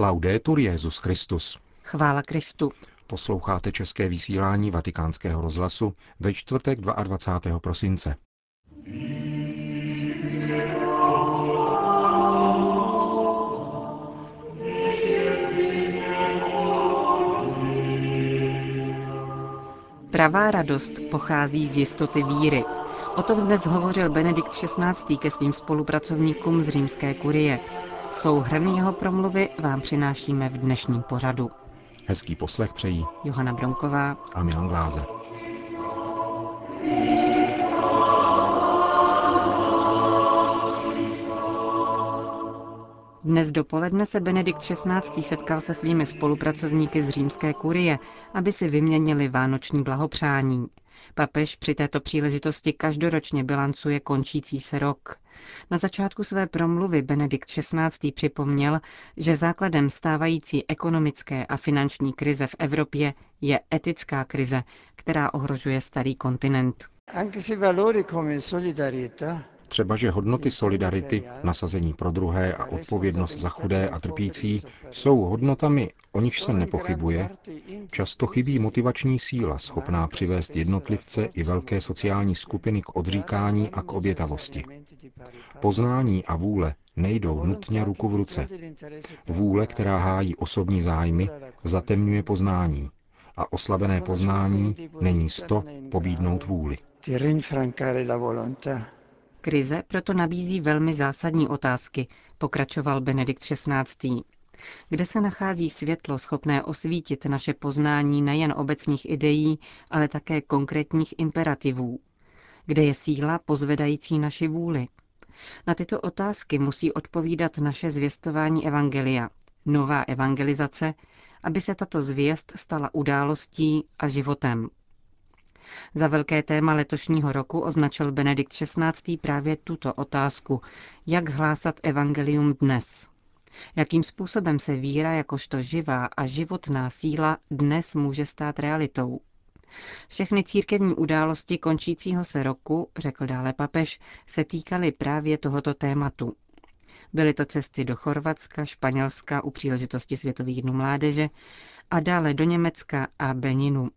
Laudetur Jezus Christus. Chvála Kristu. Posloucháte české vysílání Vatikánského rozhlasu ve čtvrtek 22. prosince. Pravá radost pochází z jistoty víry. O tom dnes hovořil Benedikt XVI. ke svým spolupracovníkům z římské kurie. Souhrny jeho promluvy vám přinášíme v dnešním pořadu. Hezký poslech přejí Johana Bronková a Milan Glázer. Dnes dopoledne se Benedikt XVI. setkal se svými spolupracovníky z římské kurie, aby si vyměnili vánoční blahopřání. Papež při této příležitosti každoročně bilancuje končící se rok. Na začátku své promluvy Benedikt XVI. připomněl, že základem stávající ekonomické a finanční krize v Evropě je etická krize, která ohrožuje starý kontinent. Anche se valori come solidarietà Třeba, že hodnoty solidarity, nasazení pro druhé a odpovědnost za chudé a trpící jsou hodnotami, o nichž se nepochybuje, často chybí motivační síla schopná přivést jednotlivce i velké sociální skupiny k odříkání a k obětavosti. Poznání a vůle nejdou nutně ruku v ruce. Vůle, která hájí osobní zájmy, zatemňuje poznání a oslabené poznání není sto pobídnout vůli. Krize proto nabízí velmi zásadní otázky, pokračoval Benedikt XVI. Kde se nachází světlo schopné osvítit naše poznání nejen obecných ideí, ale také konkrétních imperativů? Kde je síla pozvedající naši vůli? Na tyto otázky musí odpovídat naše zvěstování Evangelia, nová evangelizace, aby se tato zvěst stala událostí a životem. Za velké téma letošního roku označil Benedikt XVI. právě tuto otázku, jak hlásat evangelium dnes. Jakým způsobem se víra jakožto živá a životná síla dnes může stát realitou. Všechny církevní události končícího se roku, řekl dále papež, se týkaly právě tohoto tématu. Byly to cesty do Chorvatska, Španělska u příležitosti Světových dnů mládeže a dále do Německa a Beninu.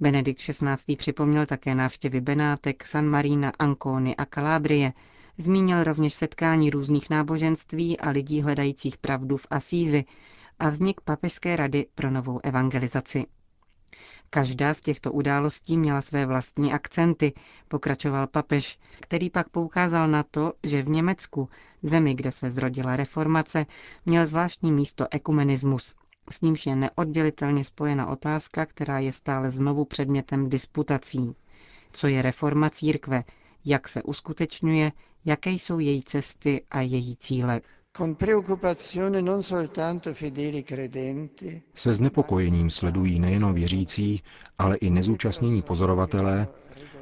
Benedikt XVI. připomněl také návštěvy Benátek, San Marina, Ancony a Kalábrie. Zmínil rovněž setkání různých náboženství a lidí hledajících pravdu v Asízi a vznik Papežské rady pro novou evangelizaci. Každá z těchto událostí měla své vlastní akcenty, pokračoval papež, který pak poukázal na to, že v Německu, zemi, kde se zrodila reformace, měl zvláštní místo ekumenismus, s nímž je neoddělitelně spojena otázka, která je stále znovu předmětem disputací. Co je reforma církve, jak se uskutečňuje, jaké jsou její cesty a její cíle. Con preoccupazione non soltanto fedeli credenti, Se znepokojením sledují nejenom věřící, ale i nezúčastnění pozorovatelé,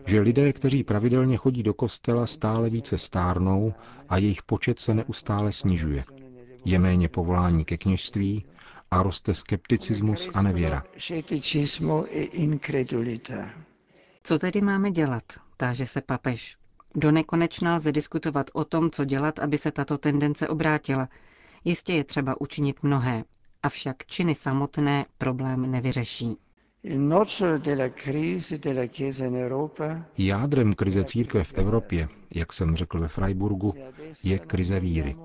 že lidé, kteří pravidelně chodí do kostela, stále více stárnou a jejich počet se neustále snižuje. Je méně povolání ke kněžství a roste skepticismus a nevěra. Co tedy máme dělat? táže se papež. Do nekonečna lze diskutovat o tom, co dělat, aby se tato tendence obrátila. Jistě je třeba učinit mnohé, avšak činy samotné problém nevyřeší. Jádrem krize církve v Evropě, jak jsem řekl ve Freiburgu, je krize víry.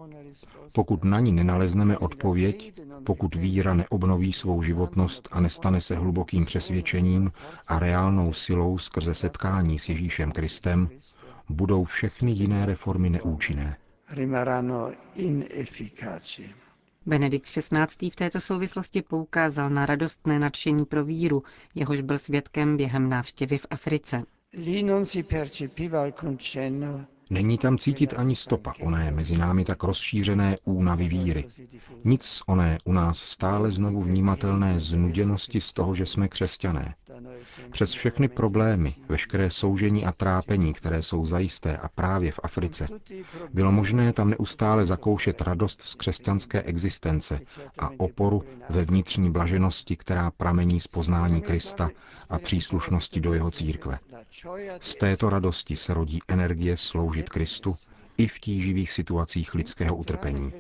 Pokud na ní nenalezneme odpověď, pokud víra neobnoví svou životnost a nestane se hlubokým přesvědčením a reálnou silou skrze setkání s Ježíšem Kristem, budou všechny jiné reformy neúčinné. rimarranno inefficaci. Benedikt XVI. v této souvislosti poukázal na radostné nadšení pro víru, jehož byl svědkem během návštěvy v Africe. Není tam cítit ani stopa oné mezi námi tak rozšířené únavy víry. Nic z oné u nás stále znovu vnímatelné znuděnosti z toho, že jsme křesťané. Přes všechny problémy, veškeré soužení a trápení, které jsou zajisté a právě v Africe, bylo možné tam neustále zakoušet radost z křesťanské existence a oporu ve vnitřní blaženosti, která pramení z poznání Krista a příslušnosti do jeho církve. Z této radosti se rodí energie sloužit Kristu, i v tíživých situacích lidského utrpení.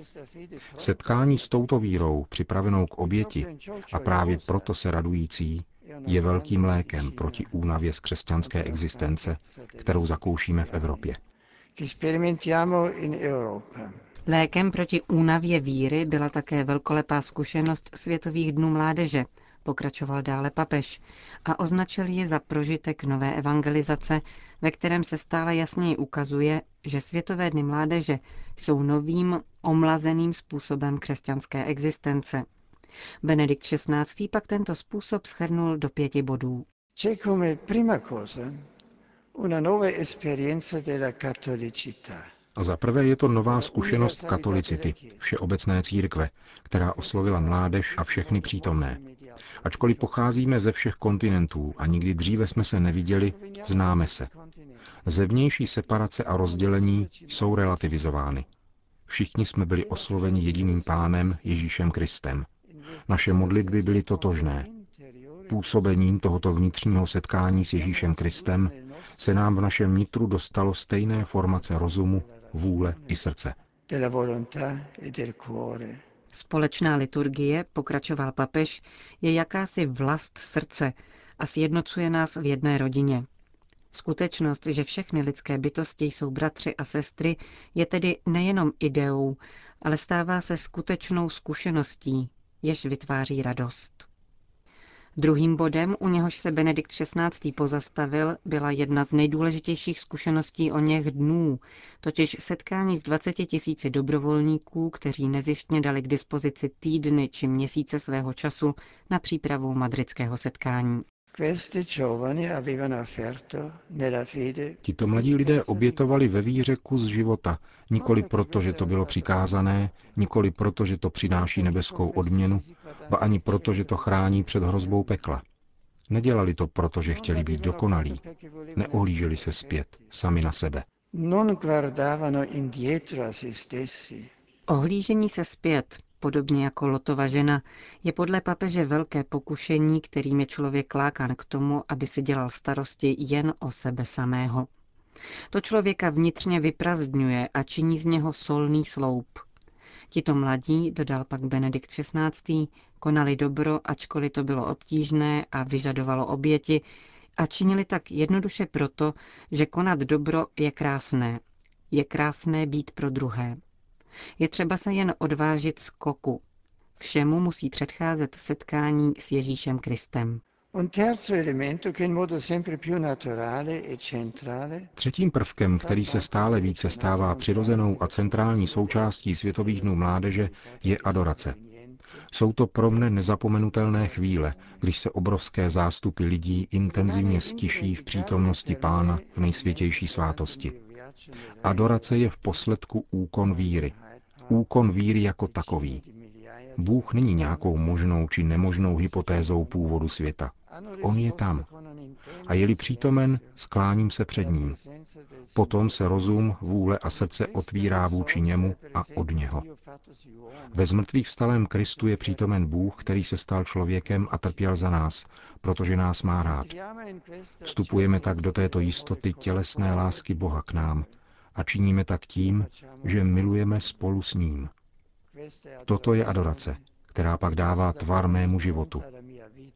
Setkání s touto vírou, připravenou k oběti, a právě proto se radující, je velkým lékem proti únavě z křesťanské existence, kterou zakoušíme v Evropě. Lékem proti únavě víry byla také velkolepá zkušenost Světových dnů mládeže, pokračoval dále papež a označil ji za prožitek nové evangelizace, ve kterém se stále jasněji ukazuje, že Světové dny mládeže jsou novým, omlazeným způsobem křesťanské existence. Benedikt XVI. pak tento způsob schrnul do pěti bodů. A za prvé je to nová zkušenost katolicity, všeobecné církve, která oslovila mládež a všechny přítomné. Ačkoliv pocházíme ze všech kontinentů a nikdy dříve jsme se neviděli, známe se. Zevnější separace a rozdělení jsou relativizovány. Všichni jsme byli osloveni jediným pánem Ježíšem Kristem. Naše modlitby byly totožné. Působením tohoto vnitřního setkání s Ježíšem Kristem se nám v našem nitru dostalo stejné formace rozumu, vůle i srdce. Společná liturgie, pokračoval papež, je jakási vlast srdce a sjednocuje nás v jedné rodině. Skutečnost, že všechny lidské bytosti jsou bratři a sestry, je tedy nejenom ideou, ale stává se skutečnou zkušeností, jež vytváří radost. Druhým bodem, u něhož se Benedikt XVI. pozastavil, byla jedna z nejdůležitějších zkušeností o něch dnů, totiž setkání s 20 tisíci dobrovolníků, kteří nezištně dali k dispozici týdny či měsíce svého času na přípravu madridského setkání. Tito mladí lidé obětovali ve víře kus života, nikoli proto, že to bylo přikázané, nikoli proto, že to přináší nebeskou odměnu, ba ani proto, že to chrání před hrozbou pekla. Nedělali to proto, že chtěli být dokonalí. Neohlíželi se zpět, sami na sebe. Ohlížení se zpět, podobně jako Lotova žena, je podle papeže velké pokušení, kterým je člověk lákán k tomu, aby si dělal starosti jen o sebe samého. To člověka vnitřně vyprazdňuje a činí z něho solný sloup. Tito mladí, dodal pak Benedikt XVI., konali dobro, ačkoliv to bylo obtížné a vyžadovalo oběti, a činili tak jednoduše proto, že konat dobro je krásné. Je krásné být pro druhé. Je třeba se jen odvážit z koku. Všemu musí předcházet setkání s Ježíšem Kristem. E Třetím prvkem, který se stále více stává přirozenou a centrální součástí Světových dnů mládeže, je adorace. Jsou to pro mne nezapomenutelné chvíle, když se obrovské zástupy lidí intenzivně stiší v přítomnosti Pána v nejsvětější svátosti. Adorace je v posledku úkon víry, úkon víry jako takový. Bůh není nějakou možnou či nemožnou hypotézou původu světa. On je tam. A je-li přítomen, skláním se před ním. Potom se rozum, vůle a srdce otvírá vůči němu a od něho. Ve zmrtvých vstalém Kristu je přítomen Bůh, který se stal člověkem a trpěl za nás, protože nás má rád. Vstupujeme tak do této jistoty tělesné lásky Boha k nám, a činíme tak tím, že milujeme spolu s ním. Toto je adorace, která pak dává tvar mému životu.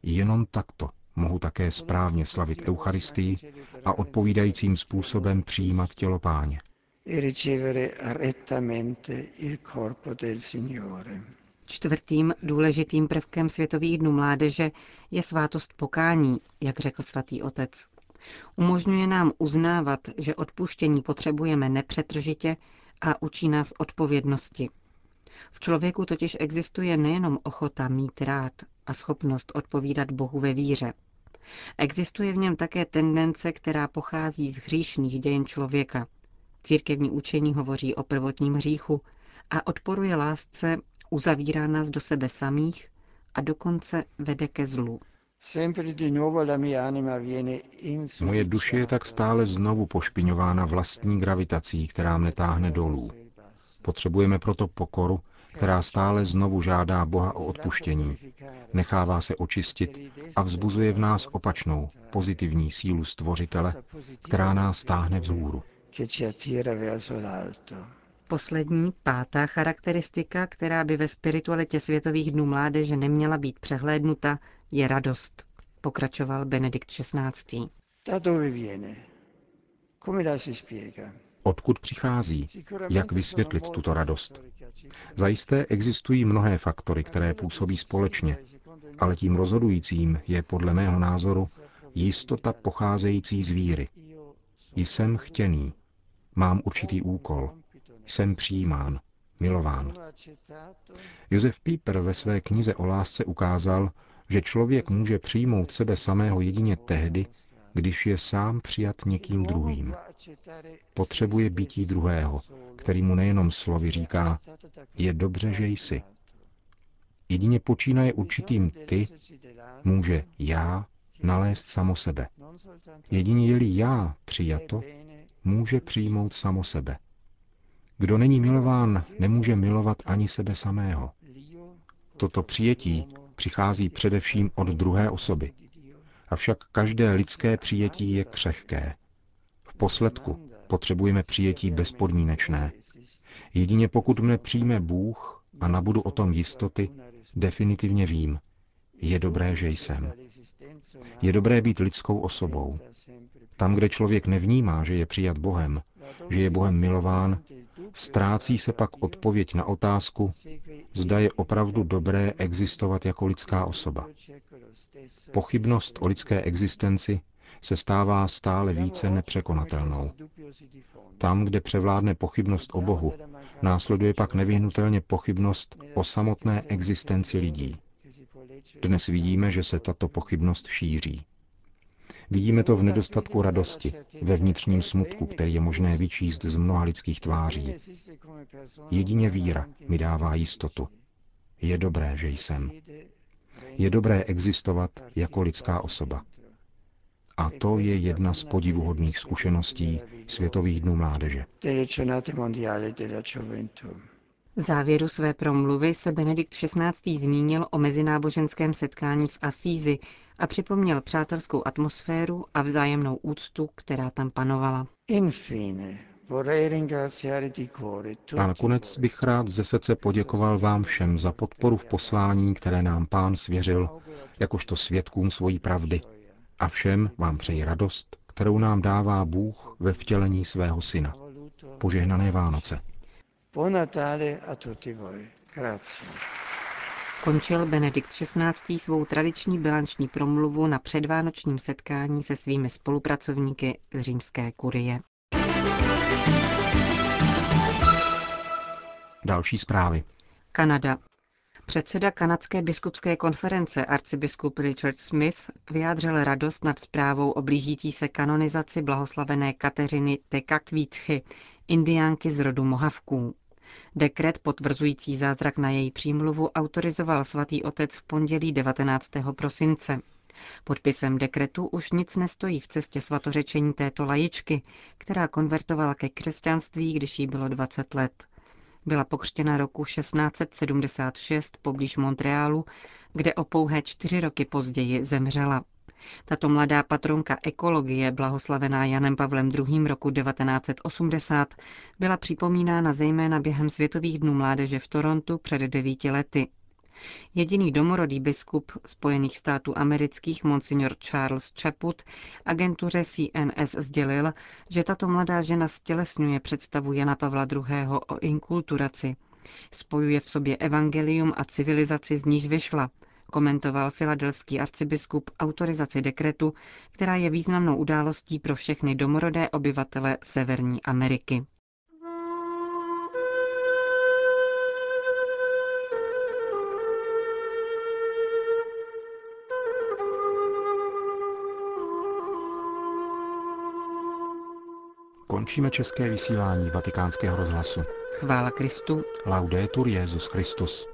Jenom takto mohu také správně slavit Eucharistii a odpovídajícím způsobem přijímat tělo páně. Čtvrtým důležitým prvkem Světových dnů mládeže je svátost pokání, jak řekl svatý otec. Umožňuje nám uznávat, že odpuštění potřebujeme nepřetržitě a učí nás odpovědnosti. V člověku totiž existuje nejenom ochota mít rád a schopnost odpovídat Bohu ve víře. Existuje v něm také tendence, která pochází z hříšných dějin člověka. Církevní učení hovoří o prvotním hříchu a odporuje lásce, uzavírá nás do sebe samých a dokonce vede ke zlu. Moje duše je tak stále znovu pošpiňována vlastní gravitací, která mne táhne dolů. Potřebujeme proto pokoru, která stále znovu žádá Boha o odpuštění, nechává se očistit a vzbuzuje v nás opačnou, pozitivní sílu stvořitele, která nás táhne vzhůru. che ci attira verso l'alto. Poslední, pátá charakteristika, která by ve spiritualitě Světových dnů mládeže neměla být přehlédnuta, je radost, pokračoval Benedikt XVI. Odkud přichází? Jak vysvětlit tuto radost? Zajisté existují mnohé faktory, které působí společně, ale tím rozhodujícím je podle mého názoru jistota pocházející z víry. Jsem chtěný, mám určitý úkol, jsem přijímán, milován. Josef Pieper ve své knize o lásce ukázal, že člověk může přijmout sebe samého jedině tehdy, když je sám přijat někým druhým. Potřebuje bytí druhého, který mu nejenom slovy říká, je dobře, že jsi. Jedině počínaje určitým ty, může já nalézt samo sebe. Jedině je-li já přijato, může přijmout samo sebe. Kdo není milován, nemůže milovat ani sebe samého. Toto přijetí přichází především od druhé osoby. Avšak každé lidské přijetí je křehké. V posledku potřebujeme přijetí bezpodmínečné. Jedině pokud mne přijme Bůh a nabudu o tom jistoty, definitivně vím, je dobré, že jsem. Je dobré být lidskou osobou. Tam, kde člověk nevnímá, že je přijat Bohem, že je Bohem milován, ztrácí se pak odpověď na otázku, zda je opravdu dobré existovat jako lidská osoba. Pochybnost o lidské existenci se stává stále více nepřekonatelnou. Tam, kde převládne pochybnost o Bohu, následuje pak nevyhnutelně pochybnost o samotné existenci lidí. Dnes vidíme, že se tato pochybnost šíří. Vidíme to v nedostatku radosti, ve vnitřním smutku, který je možné vyčíst z mnoha lidských tváří. Jedině víra mi dává jistotu. Je dobré, že jsem. Je dobré existovat jako lidská osoba. A to je jedna z podivuhodných zkušeností Světových dnů mládeže. V závěru své promluvy se Benedikt XVI. zmínil o mezináboženském setkání v Asízi a připomněl přátelskou atmosféru a vzájemnou úctu, která tam panovala. A nakonec bych rád ze srdce poděkoval vám všem za podporu v poslání, které nám pán svěřil, jakožto svědkům svojí pravdy. A všem vám přeji radost, kterou nám dává Bůh ve vtělení svého syna. Požehnané Vánoce. Buon Natale a tutti voi. Grazie. Končil Benedikt XVI. svou tradiční bilanční promluvu na předvánočním setkání se svými spolupracovníky z římské kurie. Další zprávy. Kanada. Předseda kanadské biskupské konference arcibiskup Richard Smith vyjádřil radost nad zprávou o blížící se kanonizaci blahoslavené Kateřiny Tekatvítchy, indiánky z rodu Mohavků. Dekret potvrzující zázrak na její přímluvu autorizoval svatý otec v pondělí 19. prosince. Podpisem dekretu už nic nestojí v cestě svatořečení této lajičky, která konvertovala ke křesťanství, když jí bylo 20 let. Byla pokřtěna roku 1676 poblíž Montrealu, kde o pouhé čtyři roky později zemřela. Tato mladá patronka ekologie, blahoslavená Janem Pavlem II. roku 1980, byla připomínána zejména během Světových dnů mládeže v Torontu před devíti lety. Jediný domorodý biskup Spojených států amerických Monsignor Charles Chaput agentuře CNS sdělil, že tato mladá žena stělesňuje představu Jana Pavla II. o inkulturaci. Spojuje v sobě evangelium a civilizaci z níž vyšla, komentoval filadelský arcibiskup autorizaci dekretu, která je významnou událostí pro všechny domorodé obyvatele Severní Ameriky. Končíme české vysílání vatikánského rozhlasu. Chvála Kristu. Laudetur Jezus Christus.